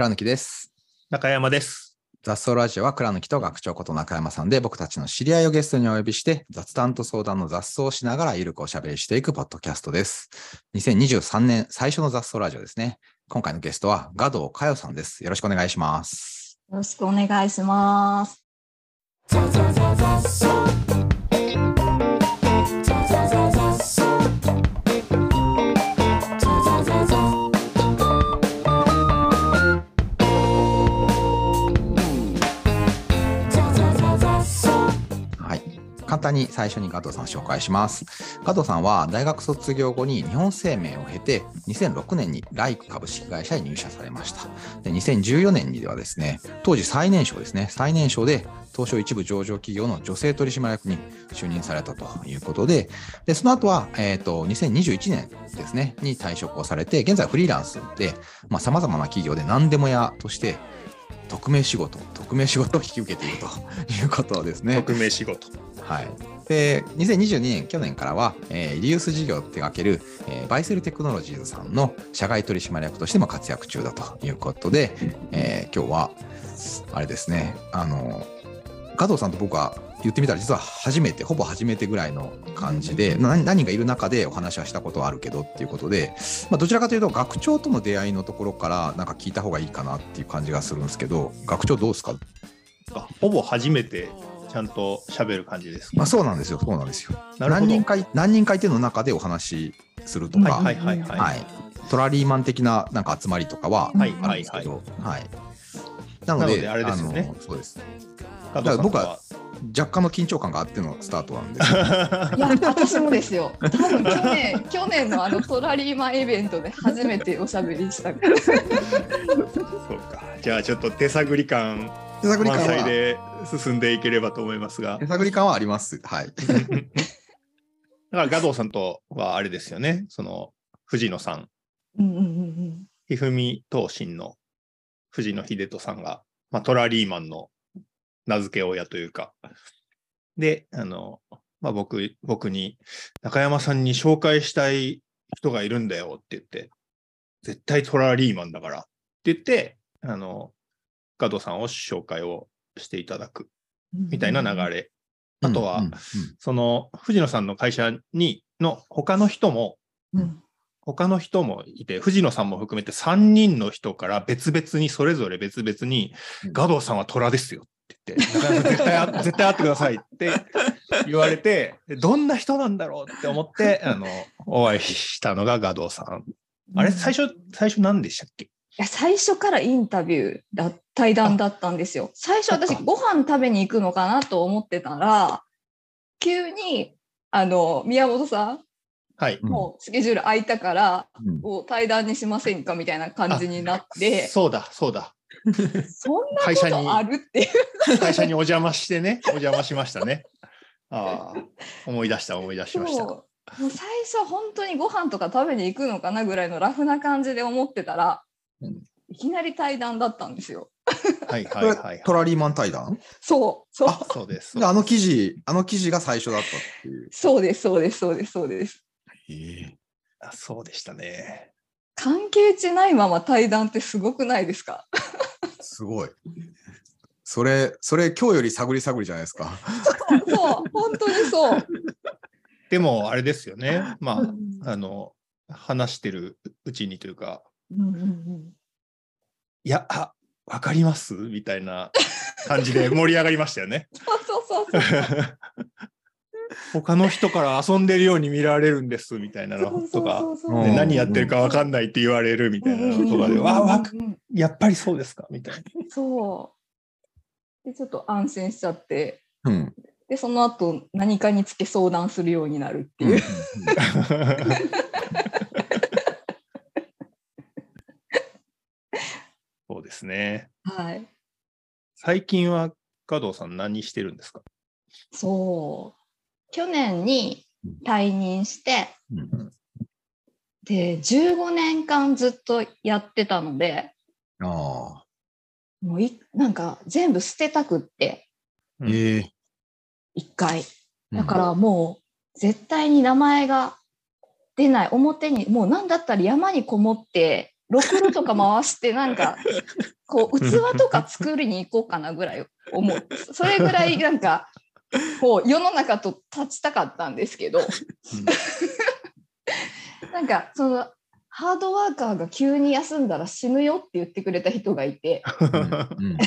倉貫です。中山です。雑草ラジオは倉貫と学長こと中山さんで僕たちの知り合いをゲストにお呼びして雑談と相談の雑草をしながらゆるくおしゃべりしていくポッドキャストです。2023年最初の雑草ラジオですね。今回のゲストはガド佳代さんです。よろしくお願いします。よろしくお願いします。簡単に最初にガドさんを紹介します。ガドさんは大学卒業後に日本生命を経て、2006年にライク株式会社に入社されました。で2014年にではですね、当時最年少ですね、最年少で東証一部上場企業の女性取締役に就任されたということで、でその後は、えー、と2021年ですね、に退職をされて、現在フリーランスで、さまざ、まな企業で何でも屋として、匿名仕事、匿名仕事を引き受けているということですね。匿名仕事。はい、で2022年、去年からは、えーリユース事業を手掛ける、えーバイセルテクノロジーズさんの社外取締役としても活躍中だということで、えー今日は、あれですね、あの、加藤さんと僕は言ってみたら実は初めて、ほぼ初めてぐらいの感じで、な何人かいる中でお話はしたことはあるけどっていうことで、まあ、どちらかというと学長との出会いのところからなんか聞いた方がいいかなっていう感じがするんですけど、学長どうですか？あほぼ初めてちゃんと喋る感じですか？まあ、そうなんですよ、そうなんですよ。何人かい何人かいての中でお話しするとか、はいはいはいはい。はい。トラリーマン的ななんか集まりとかははいあるんですけど、はい。なのでなのであれですよね。のそうです。だから僕はは若干の緊張感があってのスタートなんですよ いや、私もですよ。多分去年、去年のあのトラリーマンイベントで初めておしゃべりしたから。そうか。じゃあちょっと手探り感満手探り感は載で進んでいければと思いますが。手探り感はありますはいだからガドさんとはあれですよね。その藤野さんひふみ東進の藤野秀人さんが、まあ、トラリーマンの名付け親というか、で、あの、まあ、僕、僕に中山さんに紹介したい人がいるんだよって言って、絶対トラリーマンだからって言って、あの、ガドさんを紹介をしていただくうん。みたいな流れ。あとはうんうんその藤野さんの会社にの他の人もうん。他の人もいて、藤野さんも含めて3人の人から別々に、それぞれ別々に、うんガドさんは虎ですよって言って、中山さん絶対あ、絶対会ってくださいって言われて、どんな人なんだろう？って思って、あの、お会いしたのがガドさん。あれ、最い初、最初何でしたっけ？や最初からインタビューだ対談だったんですよ。最初私ご飯食べに行くのかなと思ってたら急にあの宮本さんはい。うんもうスケジュール空いたから、うんを対談にしませんか？みたいな感じになってそうだ、そうだ。そんな会社にことあるっていう会社にお邪魔してね、お邪魔しましたね。ああ、思い出した、思い出しました。そうもう最初本当にご飯とか食べに行くのかなぐらいのラフな感じで思ってたら、うんいきなり対談だったんですよ。はいこれはいはい。トラリーマン対談？そうそうあそうです。であの記事あの記事が最初だったっていうそうですそうですそうですそうです。あそうでしたね。関係値ないまま対談ってすごくないですか？すごいそれそれ今日より探り探りじゃないですかそう本当にそう。でも、あれですよね。まうあ、あの、話してるうちにというか、んうんうんいや、あわかります？みたいな感じで盛り上がりましたよね。そうそうそうそう。他の人から遊んでるように見られるんですみたいなのとか、何やってるかわかんないって言われるみたいなのとかで、うんわあ、わやっぱりそうですかみたいな。そう。でちょっと安心しちゃってうんでその後何かにつけ相談するようになるっていう。そうですね。はい。最近は加藤さん何してるんですか？そう。去年に退任して、うん。で、15年間ずっとやってたので、もういなんか全部捨てたくって、うん。ええ。一回。だからもう絶対に名前が出ない、表に、もう何だったら山にこもってろくろとか回してなんかこう 器とか作りに行こうかなぐらい思う。それぐらいなんか こう世の中と立ちたかったんですけど。なんかそのハードワーカーが急に休んだら死ぬよって言ってくれた人がいて。うん。うん。うん。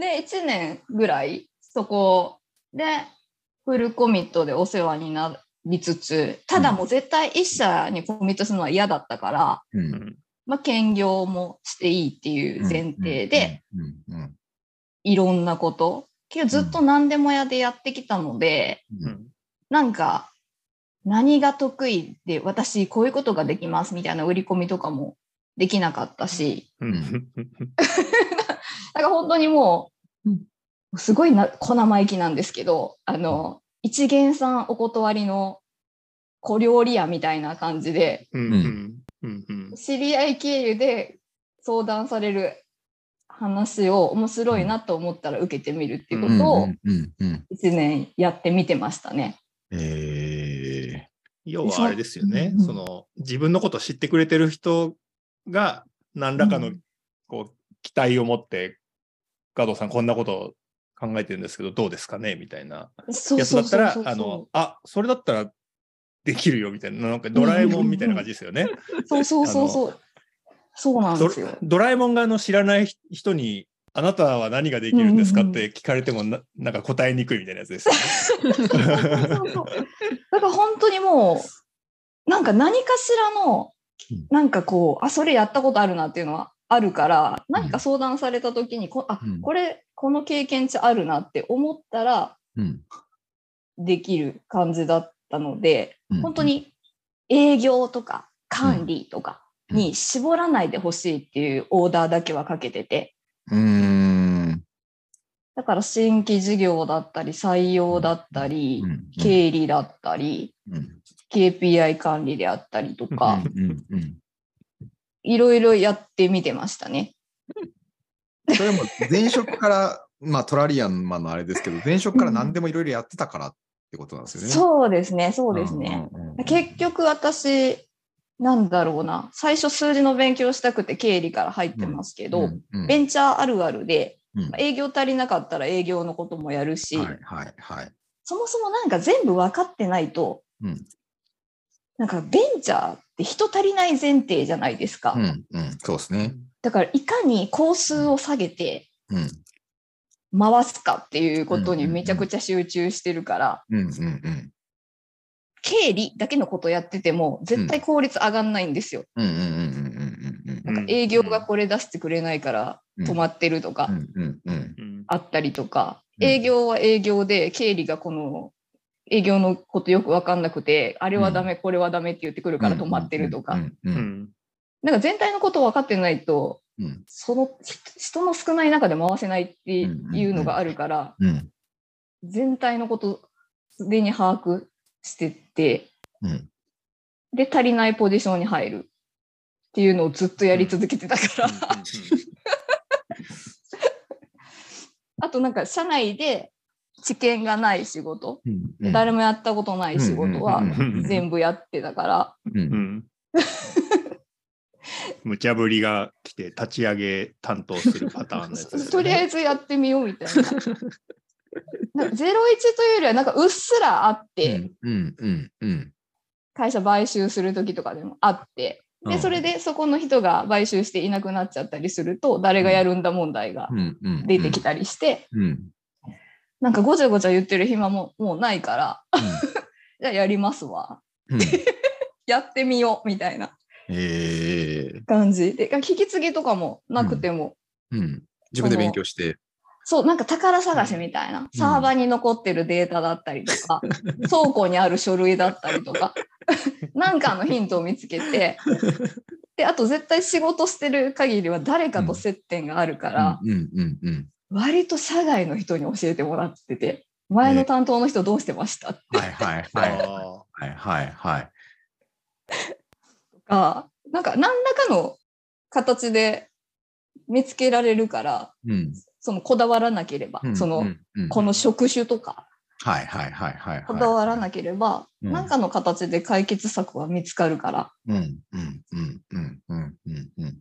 で1年ぐらいそこでフルコミットでお世話になりつつただもう絶対一社にコミットするのは嫌だったから、うん。うん。まあ、兼業もしていいっていう前提で、うん。うんいろんなこと。けどずっと何でも屋でやってきたので、うん。うんなんか何が得意で私こういうことができますみたいな売り込みとかもできなかったし。うん。だから本当にもううすごいな小生意気なんですけどあの一元さんお断りの小料理屋みたいな感じでうん。知り合い経由で相談される話を面白いなと思ったら受けてみるっていうことをうんうんうん1年やってみてましたね。え要はあれですよね。うん、その自分のことを知ってくれてる人が何らかのうん。こう期待を持って、加藤さんこんなことを考えてるんですけどどうですかね？みたいな。そうやつだったらあのあそれだったらできるよみたいな。なんかドラえもんみたいな感じですよね。そうそうそうそう。そうなんですよ。ドラえもんがあの知らない人にあなたは何ができるんですかって聞かれてもななんか答えにくいみたいなやつですよね。だから本当にもうなんか何かしらのうん。なんかこうあそれやったことあるなっていうのはあるから何か相談された時にこあうん。これこの経験値あるなって思ったらうん。できる感じだったのでうん。本当に営業とか管理とかに絞らないでほしいっていうオーダーだけはかけてて。うーん。だから新規事業だったり採用だったりうん。経理だったりうん。KPI 管理であったりとか、いろいろやってみてましたね。それも前職から、まあトラリアンマンのあれですけど、前職から何でもいろいろやってたからってことなんですよね。そうですね、そうですね。結局私、なんだろうな、最初数字の勉強したくて経理から入ってますけど、ベンチャーあるあるで、うん。営業足りなかったら営業のこともやるし、はいはいはい。そもそもなんか全部分かってないと、うん。なんかベンチャーって人足りない前提じゃないですか。うんうん、そうですね。だからいかに工数を下げてうん。回すかっていうことにめちゃくちゃ集中してるから、うんうんうん経理だけのことやってても絶対効率上がんないんですよ。なんか営業がこれ出してくれないから止まってるとかあったりとか、営業は営業で経理がこの営業のことよく分かんなくてあれはダメ、これはダメって言ってくるから止まってるとか、なんか全体のこと分かってないとその人の少ない中で回せないっていうのがあるから、全体のことすでに把握してってうん。で足りないポジションに入るっていうのをずっとやり続けてたから、あとなんか社内で知見がない仕事、うん誰もやったことない仕事はうんうんうんうん。全部やってたから、うん。うん。無茶ぶりが来て立ち上げ担当するパターンのやつですよね。とりあえずやってみようみたいな。なんか01というよりはなんかうっすらあって、うんうんうん会社買収する時とかでもあってうん。でそれでそこの人が買収していなくなっちゃったりすると誰がやるんだ問題がうんうん出てきたりして、うん。なんかごちゃごちゃ言ってる暇ももうないから じゃあやりますわ。うん。う んやってみようみたいな。ええ感じ。で引き継ぎとかもなくても、うん。自分で勉強してそうなんか宝探しみたいな、サーバーに残ってるデータだったりとか、倉庫にある書類だったりとか。なんかのヒントを見つけて。であと絶対仕事してる限りは誰かと接点があるから、うんうんうん割と社外の人に教えてもらってて前の担当の人どうしてましたって。はいはいはい。あはいはいはい。かなんか何らかの形で見つけられるからうんそのこだわらなければ、うんその、うんうんこの職種とかはいはいはいはいこだはわらなければ、うん何かの形で解決策は見つかるから、い。うんうんうんうんうんうんうん。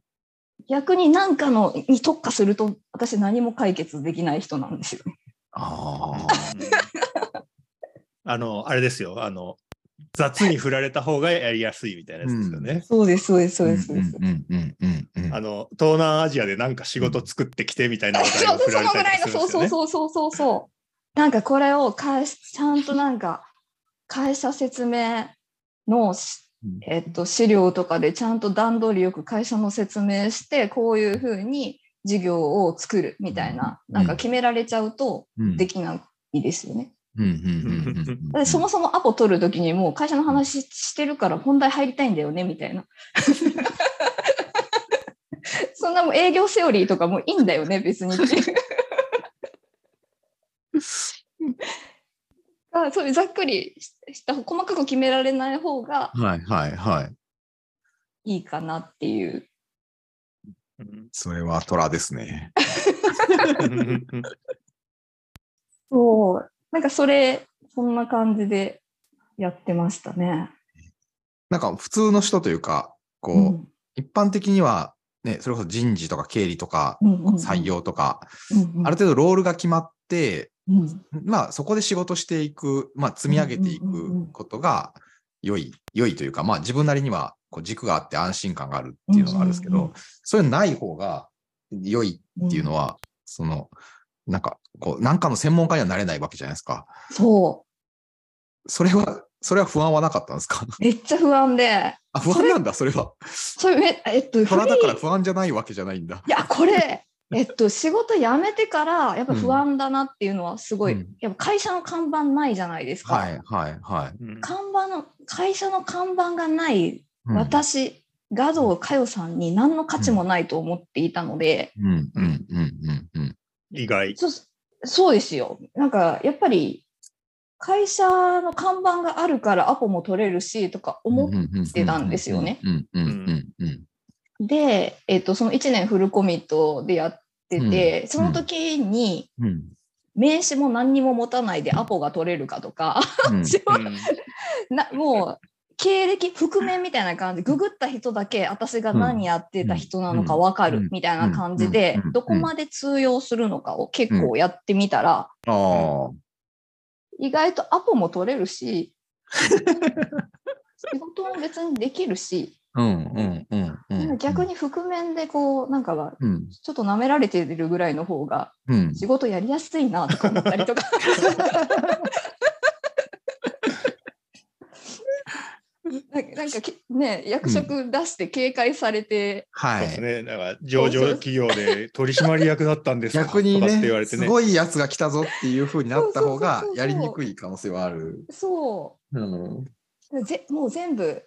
逆に何かのに特化すると、私何も解決できない人なんですよね。あ あの、あれですよ。あの、雑に振られた方がやりやすいみたいなやつですよね。そうです、そうです、あ。そうです。そうですうんうんうんうんうんあの、東南アジアでなんか仕事作ってきてみたいなそうを振られそのぐらいの、たりするんそうですよね。そうそうそうそうそう。なんかこれを会しちゃんとなんか会社説明のえっと、資料とかでちゃんと段取りよく会社の説明してこういうふうに事業を作るみたいな、うんなんか決められちゃうとうんできないですよね。うんうんうんうんうんでそもそもアポ取るときにもう会社の話してるから本題入りたいんだよねみたいな。そんなもう営業セオリーとかもういいんだよね別にっていう。あそういうざっくりした細かく決められない方がはいはいはい。いいかなっていう。うんそれは虎ですね。そう。なんかそれ、そんな感じでやってましたね。なんか普通の人というか、こう、うん。一般的には、ね、それこそ人事とか経理とか採用とか、ある程度ロールが決まって、うん。まあそこで仕事していく、まあ積み上げていくことが良い、良いというか、まあ自分なりにはこう軸があって安心感があるっていうのがあるんですけどそういうのない方が良いっていうのは、その、なんか、こう、なんかの専門家にはなれないわけじゃないですか。そそれは、それは不安はなかったんですか？う。めっちゃ不安で、あ、不安なんだ、それは。それめ、えっと、虎だからー不安じゃないわけじゃないんだ。いや、これ、えっと、仕事辞めてから、やっぱ不安だなっていうのはすごい、うんやっぱ会社の看板ないじゃないですか。はい、はい、はい。うん看板の、会社の看板がないうん、私、画像佳代さんに何の価値もないと思っていたので、意外。そうそうですよ。なんか、やっぱり、会社の看板があるからアポも取れるしとか思っってたんですよね。うん、うん、うん、うん。て、えっと、その1年フルコミットでやってて、うんその時にうん、名刺も何にも持たないでアポが取れるかとか、うん。うんなもう、経歴、覆面みたいな感じ、ググった人だけ私が何やってた人なのか分かうん。るみたいな感じでうん、どこまで通用するのかを結構やってみたら。意外とアポも取れるし、仕事も別にできるし。逆に覆面でこう、なんかが、うん、ちょっと舐められてるぐらいの方が、うん。仕事やりやすいなとか思ったりとか。なんかなんかきね、役職出して警戒されて、はい。そうですね。だから上場企業で取締役だったんですか？逆にねとかって言われてね。すごいやつが来たぞっていう風になった方がやりにくい可能性はある。そうん。うぜもう全部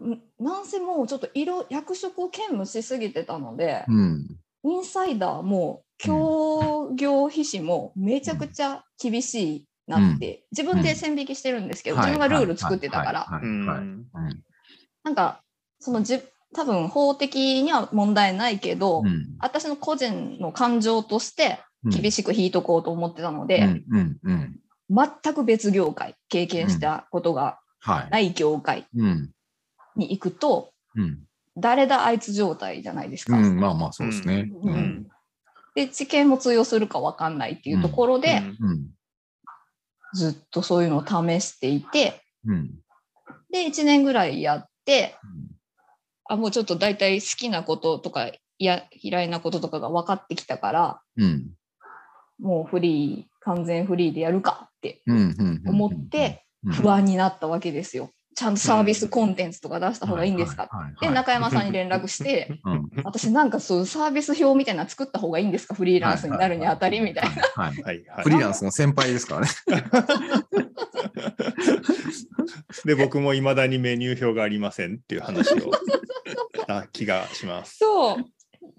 んなんせもうちょっと色役職を兼務しすぎてたので、うん。インサイダーも協業秘書もめちゃくちゃ厳しいなって、自分で線引きしてるんですけど、自分がルール作ってたから、なんかそのじ多分法的には問題ないけど、うん。私の個人の感情としてうん。厳しく引いとこうと思ってたので、うんうんうん。全く別業界経験したことがはい。ない業界うん。に行くと、うん。誰だあいつ状態じゃないですか。うん、まあまあそうですね。ううん。んで知見も通用するか分かんないっていうところで、うん。うんずっとそういうのを試していてうん。で1年ぐらいやってあもうちょっと大体好きなこととかいや嫌いなこととかが分かってきたからうん。もうフリー完全フリーでやるかってうんうんうん思って不安になったわけですよ。ちゃんとサービスコンテンツとか出した方がいいんですか、で中山さんに連絡して うん。私なんかそういうサービス表みたいなの作った方がいいんですか？フリーランスになるにあたりみたいな。はいはいはい。フリーランスの先輩ですからね。で、僕もいまだにメニュー表がありませんっていう話をした気がします。そう。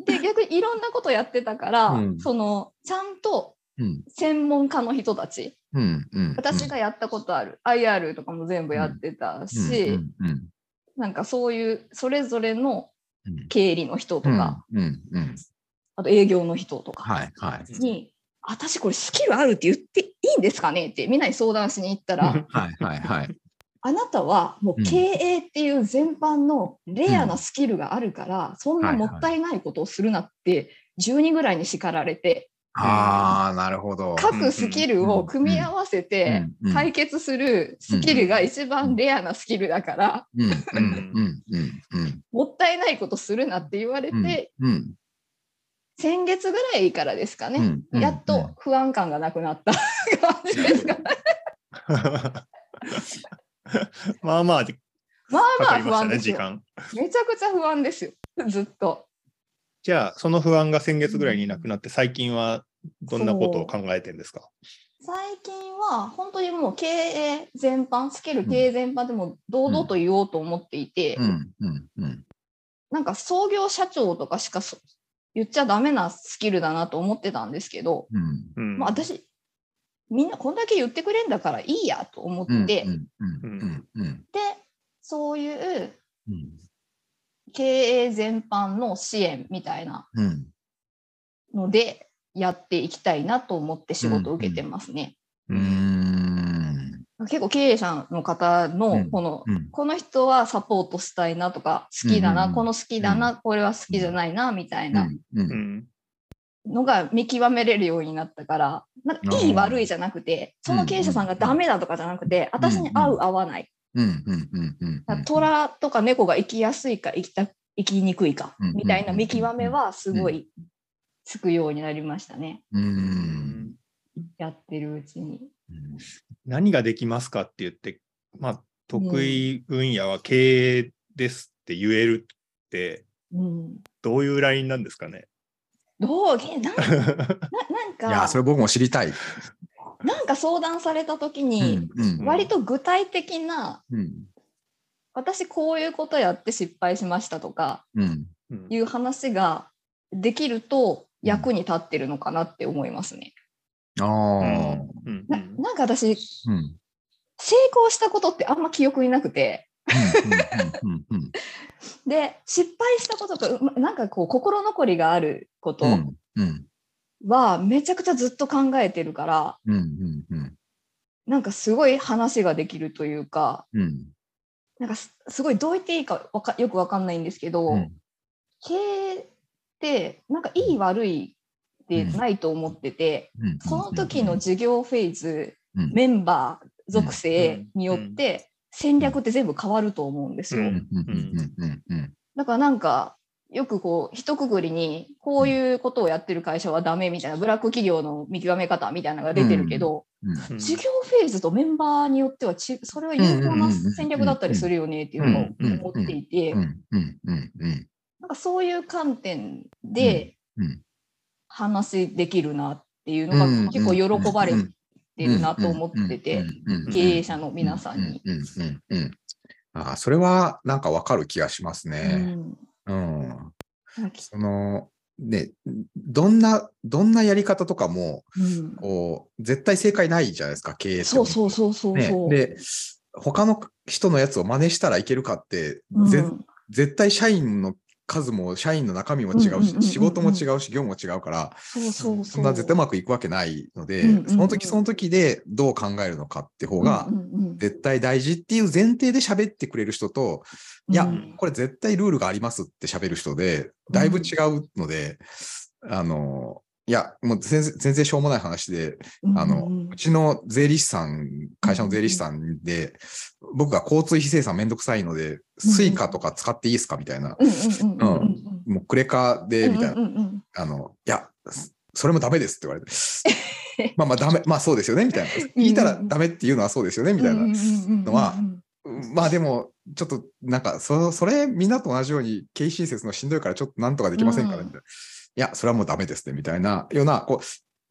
で逆にいろんなことやってたから、うん。そのちゃんとうん専門家の人たち。うんうん私がやったことある、IR とかも全部やってたし、うんうんなんかそういうそれぞれのうん。経理の人とか、あと営業の人とかはいはい。に私これスキルあるって言っていいんですかねってみんなに相談しに行ったら、はいはいはい。あなたはもう経営っていう全般のレアなスキルがあるから、そんなもったいないことをするなって10人ぐらいに叱られて、ああ、なるほど。各スキルを組み合わせて解決するスキルが一番レアなスキルだから、うんうんうんうんうんもったいないことするなって言われうんて、うん先月ぐらいからですかね、やっと不安感がなくなった感じですかね。まあまあ、まあまあ不安ですよ。時間。めちゃくちゃ不安ですよ、ずっと。じゃあ、その不安が先月ぐらいになくなって、最近はどんなことを考えてるんですか？最近は本当にもう経営全般、スキル経営全般でも堂々と言おうと思っていて、なんか創業社長とかしかそ言っちゃダメなスキルだなと思ってたんですけど、うん。うんまあ、私、みんなこんだけ言ってくれんだからいいやと思って、うん。で、そういううん経営全般の支援みたいなうんのでやっていきたいなと思って仕事を受けてますね。うーん。結構経営者の方うん。のこの、うん。この人はサポートしたいなとか好きだな、うん。この好きだな、これは好きじゃないなみたいなうん。うん。のが見極めれるようになったからなんかいいうん悪いじゃなくてその経営者さんがダメだとかじゃなくて私に合う合わないうんうんうんうんだから虎とか猫が生きやすいか生きた生きにくいかうんみたいな見極めはすごいつくようになりましたね。うーん。やってるうちに。何ができますかって言って、まあ、得意分野は経営ですって言えるって、うん、どういうラインなんですかね？どうげなん ななんいかやそれ僕も知りたい。なんか相談された時に、割と具体的なうん。私こういうことやって失敗しましたとかいう話ができると役に立ってるのかなって思いますね。ああうん。ななんか私うん。成功したことってあんま記憶になくて。で失敗したことかうまなんかこう心残りがあることうん。うんはめちゃくちゃずっと考えてるからうんうんうん。なんかすごい話ができるというかうん。なんかすすごいどう言っていいかわかよくわかんないんですけど、うん。経営ってなんかいい悪いでないと思ってて、うん。その時の事業フェーズ、うん。メンバー属性によって戦略って全部変わると思うんですよ。だからなんかよくこう一括りにこういうことをやってる会社はダメみたいなブラック企業の見極め方みたいなのが出てるけど、うんうん事業フェーズとメンバーによってはちそれは有効な戦略だったりするよねっていうのを思っていてなんかそういう観点でうん話できるなっていうのがうん結構喜ばれてるなと思ってて、うん経営者の皆さんに。ああそれはなんかわかる気がしますうね。んうん。なん。かそのね、どんな、どんなやり方とかも、うん。こう、絶対正解ないじゃないですか、経営。そうそうそうそうねそう。で、他の人のやつを真似したらいけるかって、うん。ぜ絶対社員の数も社員の中身も違うし、仕事も違うし、業務も違うから、そんな絶対うまくいくわけないので、その時その時でどう考えるのかって方が絶対大事っていう前提で喋ってくれる人と、いやうん、これ絶対ルールがありますって喋る人で、だいぶ違うので、あの、いや、もう全然全然しょうもない話で、あの、うんうちの税理士さん、会社の税理士さんで、僕が交通費精算めんどくさいので、 Suica とか使っていいですかみたいな、うんうんうんうんうんもうクレカで、みたいなうん、うんうんあの、いや、それもダメですって言われて、まあまあダメ、まあそうですよね、みたいな。聞いたらダメっていうのはそうですよね、みたいな。のはまあでも、ちょっとなんかそ、それみんなと同じように経費申請するのしんどいからちょっとなんとかできませんかね、うんみたいな。いや、それはもうダメですね、みたいなような、こ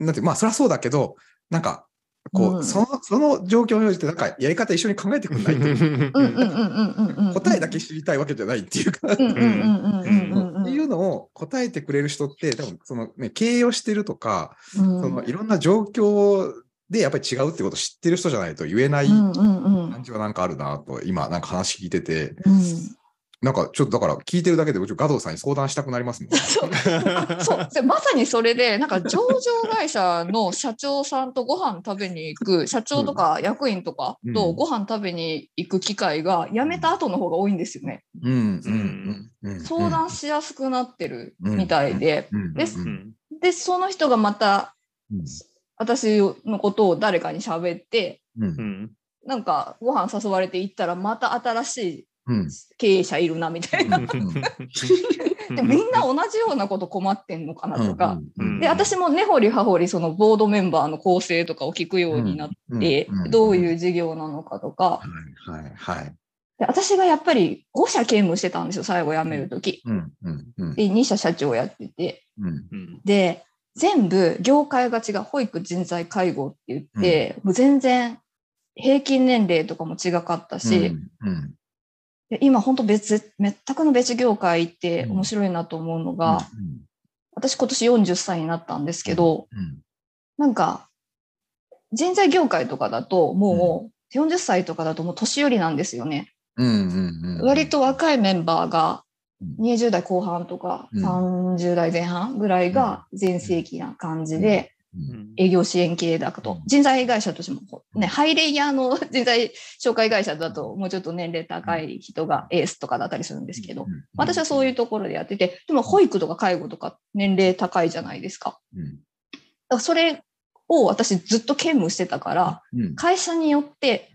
う、なんて、まあそれはそうだけど、なんか、こう、うん。その、その状況に応じて、なんかやり方一緒に考えてくれないと、答えだけ知りたいわけじゃないっていうか、っていうのを答えてくれる人って、多分そのね、経営をしてるとか、うんそのいろんな状況でやっぱり違うってことを知ってる人じゃないと言えない感じはなんかあるなと、今なんか話聞いてて、うんなんかちょっとだから聞いてるだけで、うちガドさんに相談したくなりますもん。そう。そう。まさにそれでなんか上場会社の社長さんとご飯食べに行く社長とか役員とかとご飯食べに行く機会が辞めた後の方が多いんですよね。うんうんうんうん。相談しやすくなってるみたいで、うんでうんでその人がまたうん。私のことを誰かに喋ってなんかご飯誘われて行ったらまた新しいうん経営者いるなみたいな。うん。でみんな同じようなこと困ってんのかなとか。うん。で私も根掘り葉掘りそのボードメンバーの構成とかを聞くようになって、どういうう事業なのかとか。はいはいはい。で私がやっぱり5社兼務してたんですよ最後辞める時。うん。うん。うん。で2社社長やってて。うん。うん。で全部業界が違う保育人材介護って言って、もう全然平均年齢とかも違かったし、うん。で今本当別全くの別業界って面白いなと思うのが、私今年40歳になったんですけど、うんなんか人材業界とかだともう40歳とかだともう年寄りなんですよね。うんうんうん割と若いメンバーがうん。20代後半とかうん。30代前半ぐらいが全盛期な感じでうん営業支援系だと。人材会社としてもねハイレイヤーの 人材紹介会社だともうちょっと年齢高い人がエースとかだったりするんですけど私はそういうところでやっててでも保育とか介護とか年齢高いじゃないですか。うん。だからそれを私ずっと兼務してたからうん。会社によって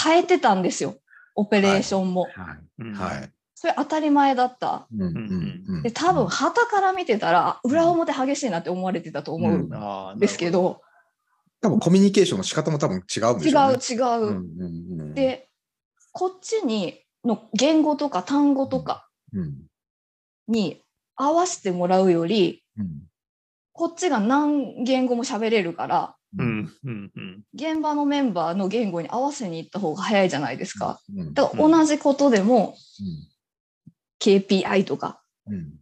変えてたんですよ。オペレーションも。はい。うん。はい。それ当たり前だった。うんうんうん。で多分旗から見てたら裏表激しいなって思われてたと思うんですけど、多分コミュニケーションの仕方も多分違うんで違しょうね。う違う。うんうんうん、でこっちにの言語とか単語とかうん。に合わせてもらうよりうん。こっちが何言語も喋れるからうん。うんうん現場のメンバーの言語に合わせに行った方が早いじゃないですか。うん。だから同じことでも KPI とかうん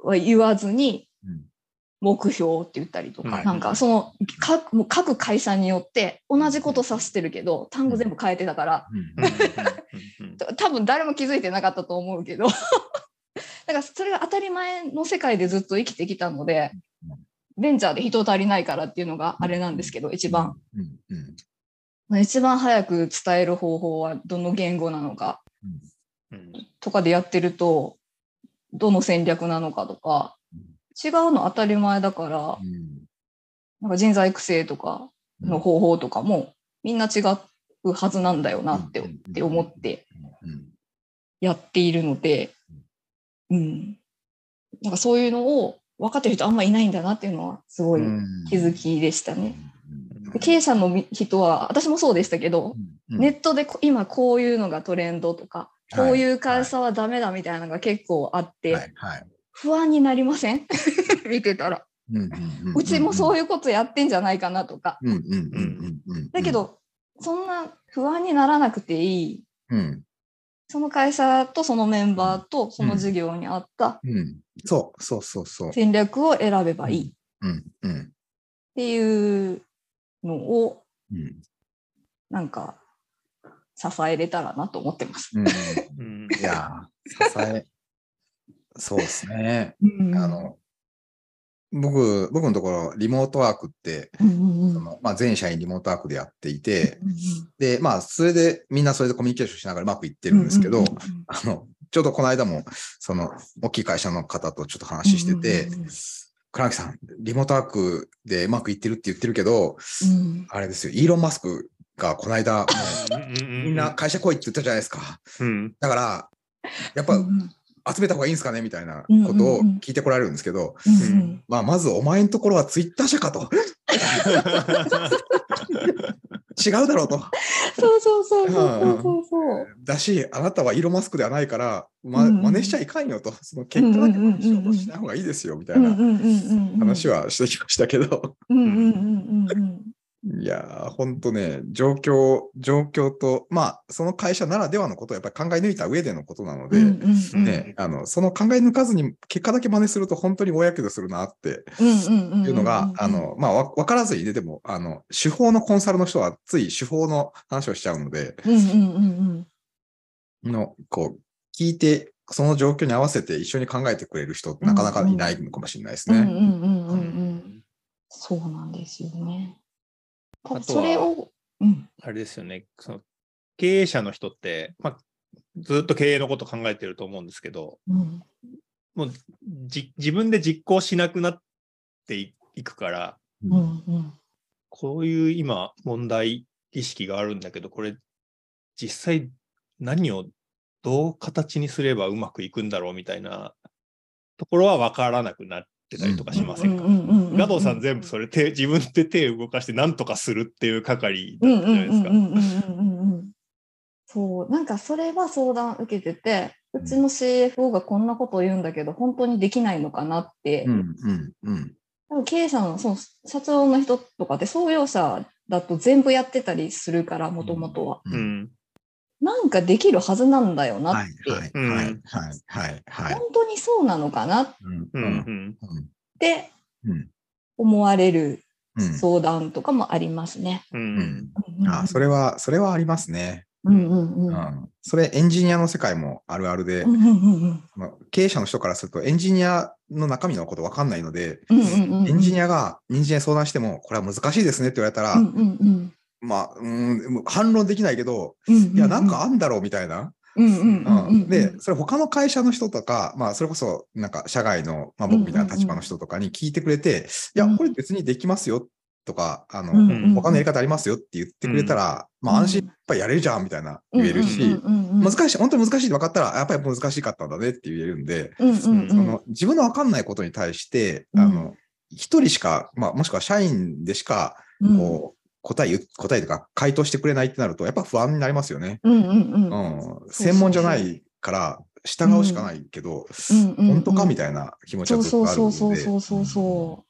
は言わずにうん目標って言ったりとか、はい。なんかその各もう各会社によって同じこと指してるけど単語全部変えてたから多分誰も気づいてなかったと思うけど。だからそれが当たり前の世界でずっと生きてきたのでベンチャーで人足りないからっていうのがあれなんですけど一番。一番早く伝える方法はどの言語なのか。うんとかでやってるとどの戦略なのかとか違うの当たり前だからうん。なんか人材育成とかの方法とかもみんな違うはずなんだよなって,、うんって思ってうん。やっているので、うん、なんかそういうのを分かってる人あんまいないんだなっていうのはすごいうん。気づきでしたね。経営者のみ人は私もそうでしたけど、うん。ネットでこ今こういうのがトレンドとか、こういう会社はダメだみたいなのが結構あって、不安になりません？見てたら。うちもそういいうことやってんじゃないかなとか。だけど、そんな不安にならなくていい。うん。その会社とそのメンバーとその事業に合ったうん。そうそうそうそう。戦略を選べばいい。っうん。うん。ていうのをうん。なんか支えれたらなと思ってます。うん。うん。いやー支えそうですね。うん。あの僕僕のところリモートワークってうんうんまあ、全社員リモートワークでやっていて、うんうんで、まあ、それでみんなそれでコミュニケーションしながらうまくいってるんですけど、あの、ちょうどこの間も、その、大きい会社の方とちょっと話してて、倉木さん、リモートワークでうまくいってるって言ってるけど、うん。あれですよ、イーロン・マスクがこの間、みんな会社来いって言ったじゃないですか。うんだから、やっぱ集めた方がいいんですかね？みたいなことを聞いてこられるんですけど、まあ、まずお前のところはツイッター社かと。違うだろうと。そうそうそうそうそうそう。だし、あなたはイーロン・マスクではないから、ま、真似しちゃいかんよと。その結果だけ真似しようとしない方がいいですよ、みたいな話は。はしてきましたけど。いやー、ほんとね、状況、状況と、まあ、その会社ならではのことをやっぱり考え抜いた上でのことなので、うんうんうんね、あの、その考え抜かずに結果だけ真似すると本当に大やけどするなっていうのが、あの、まあ、わわからずにね、でも、あの、手法のコンサルの人はつい手法の話をしちゃうので、うんうんうんうん。の、こう、聞いて、その状況に合わせて一緒に考えてくれる人ってなかなかいないのかもしれないですね。そうなんですよね。あとはそれを、うん。あれですよね、その経営者の人って、まあ、ずっと経営のこと考えてると思うんですけど、うん。もうじ自分で実行しなくなっていいくから、うんうん。こういう今問題意識があるんだけど、これ実際何をどう形にすればうまくいくんだろうみたいなところは分からなくなってたりとかしませんかガドさん全部それ手自分で手を動かして何とかするっていう係だうんうんったじゃないですか。そうなんかそれは相談受けててうちの CFO がこんなことを言うんだけど本当にできないのかなって、うんうんうん多分経営者のその社長の人とかって創業者だと全部やってたりするからもともとは、ううん。なんかできるはずなんだよなはいって、はいはいはいはいはい。本当にそうなのかなっうんううんん。てうん。思われるうん。相談とかもありますね。う。うん。んうんあそれはそれはありますね。うんうんうん。うん。それエンジニアの世界もあるあるでうんうんうん経営者の人からするとエンジニアの中身のこと分かんないのでうんうんうんうん。エンジニアがエンジニアに相談してもこれは難しいですねって言われたらうんうんうんまあうん反論できないけどうんうんうん。いやなんかあんだろうみたいな。うんうんうんうんうん。で、それ他の会社の人とか、まあ、それこそ、なんか、社外の、まあ、僕みたいな立場の人とかに聞いてくれて、いや、これ別にできますよとか、あの、うんうん他のやり方ありますよって言ってくれたら、まあ、安心、やっぱりやれるじゃんみたいな言えるし、うんうん。うんうん。難しい、本当に難しいって分かったら、やっぱり難しかったんだねって言えるんで、うんうんうん。その自分の分かんないことに対して、うん。あの、一人しか、まあ、もしくは社員でしか、うん。こう、答え答えというか、回答してくれないってなると、やっぱ不安になりますよね。うんうんうん。うん、専門じゃないから従うしかないけど、うんうんうん。本当かみたいな気持ちはずっそうそうとあるので。そうそうそうそうそ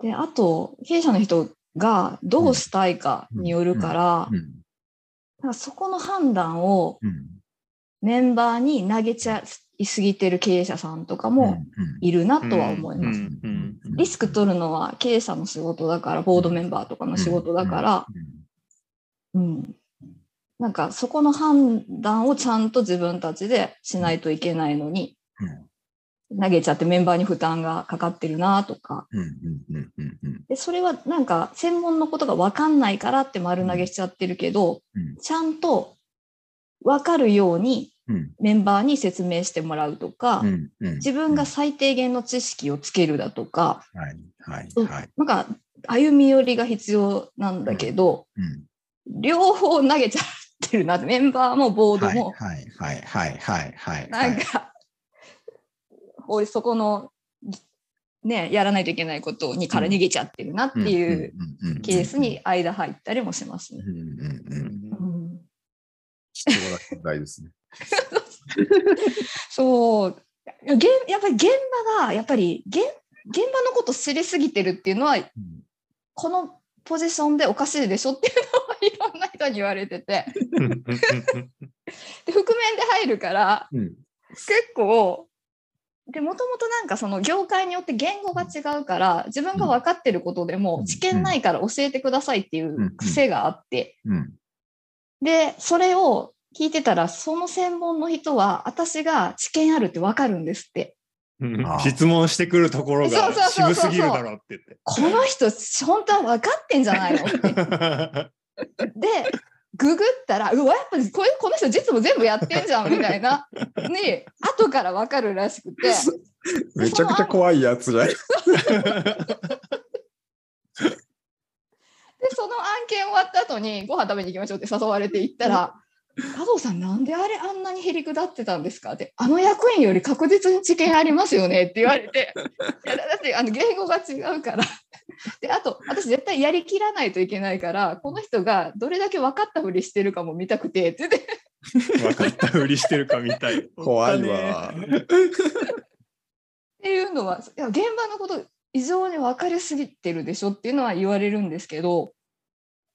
う。で、あと、経営者の人がどうしたいかによるから、うん。なんかそこの判断をうん。メンバーに投げちゃいすぎてる経営者さんとかもいるなとは思います。うんうんリスク取るのは経営者の仕事だから、ボードメンバーとかの仕事だから、うん。なんかそこの判断をちゃんと自分たちでしないといけないのに、投げちゃってメンバーに負担がかかってるなとか。で、それはなんか専門のことが分かんないからって丸投げしちゃってるけど、うん。ちゃんと分かるようにうんメンバーに説明してもらうとか、うんうん。自分が最低限の知識をつけるだとか、はいはいうんはい。なんか歩み寄りが必要なんだけど、うん。両方投げちゃってるなって、メンバーもボードはいも、はいはいはいはいはい。なんか、こうそこの、ね、やらないといけないことにから逃げちゃってるなっていうケースに間入ったりもしますね。うんうんうんうんうん必要な問題ですね。そう。現やっぱり現場が、やっぱり現現場のこと知りすぎてるっていうのは、このポジションでおかしいでしょっていうのはいろんな人に言われてて、で覆面で入るから、うん。結構、でもともとなんかその業界によって言語が違うから自分が分かってることでうん。も知見ないから教えてくださいっていう癖があって。うんでそれを聞いてたらその専門の人は私が知見あるって分かるんですって。質問してくるところがそうそうそうそう渋すぎるだろうって言って。この人本当は分かってんじゃないのって。でググったらうわやっぱりこれこの人実務全部やってんじゃんみたいな。に後から分かるらしくて。めちゃくちゃ怖いやつじゃない。で、その案件終わった後にご飯食べに行きましょうって誘われて行ったら、加藤さんなんであれあんなにへりくだってたんですか？って、あの役員より確実に知見ありますよねって言われて、いやだってあの言語が違うから。で、あと、私絶対やりきらないといけないから、この人がどれだけ分かったふりしてるかも見たくて、って言って、分かったふりしてるかみたい。怖いわ。っていうのは、いや現場のこと異常に分かりすぎてるでしょっていうのは言われるんですけど、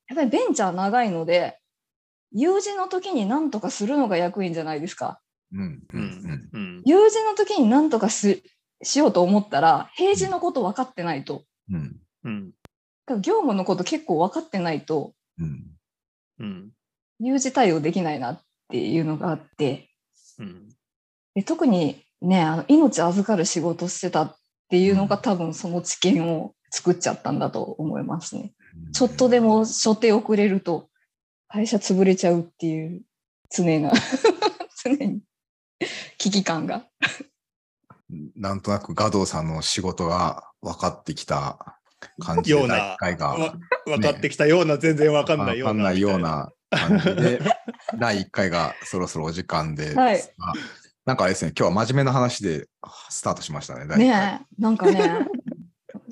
やっぱりベンチャー長いので、有事の時に何とかするのが役員じゃないですか。うんううん。んうん。有事の時に何とかししようと思ったら、平時のこと分かってないと。うんうん。業務のこと結構分かってないと、うん。うん。有事対応できないなっていうのがあって、うん。で特にね、あの命預かる仕事してたっていうのが多分その知見を作っちゃったんだと思いますね。ちょっとでも所定遅れると会社潰れちゃうっていう常が 常に危機感が。なんとなくガドーさんの仕事が分かってきた感じで、ような第一回がわ分かってきたような、全然分かんないような。わかんないような感じで、第1回がそろそろお時間で、はいあなんかあれですね、今日は真面目な話でスタートしましたね、ねえ、なんかね、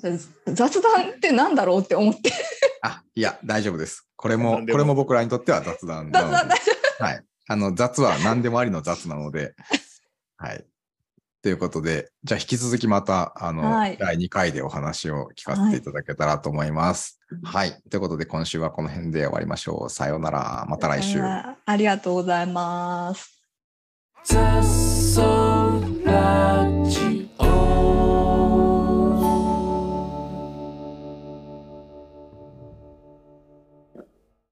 雑談ってなんだろうって思って。あ、いや、大丈夫です。これも、もこれも僕らにとっては雑談な雑の談で、はい。あの、雑は何でもありの雑なので、はい。ということで、じゃあ引き続きまた、あの、はい第2回でお話を聞かせていただけたらと思います。はい。ということで、今週はこの辺で終わりましょう。さようなら。また来週。あありがとうございます。雑草ラジオ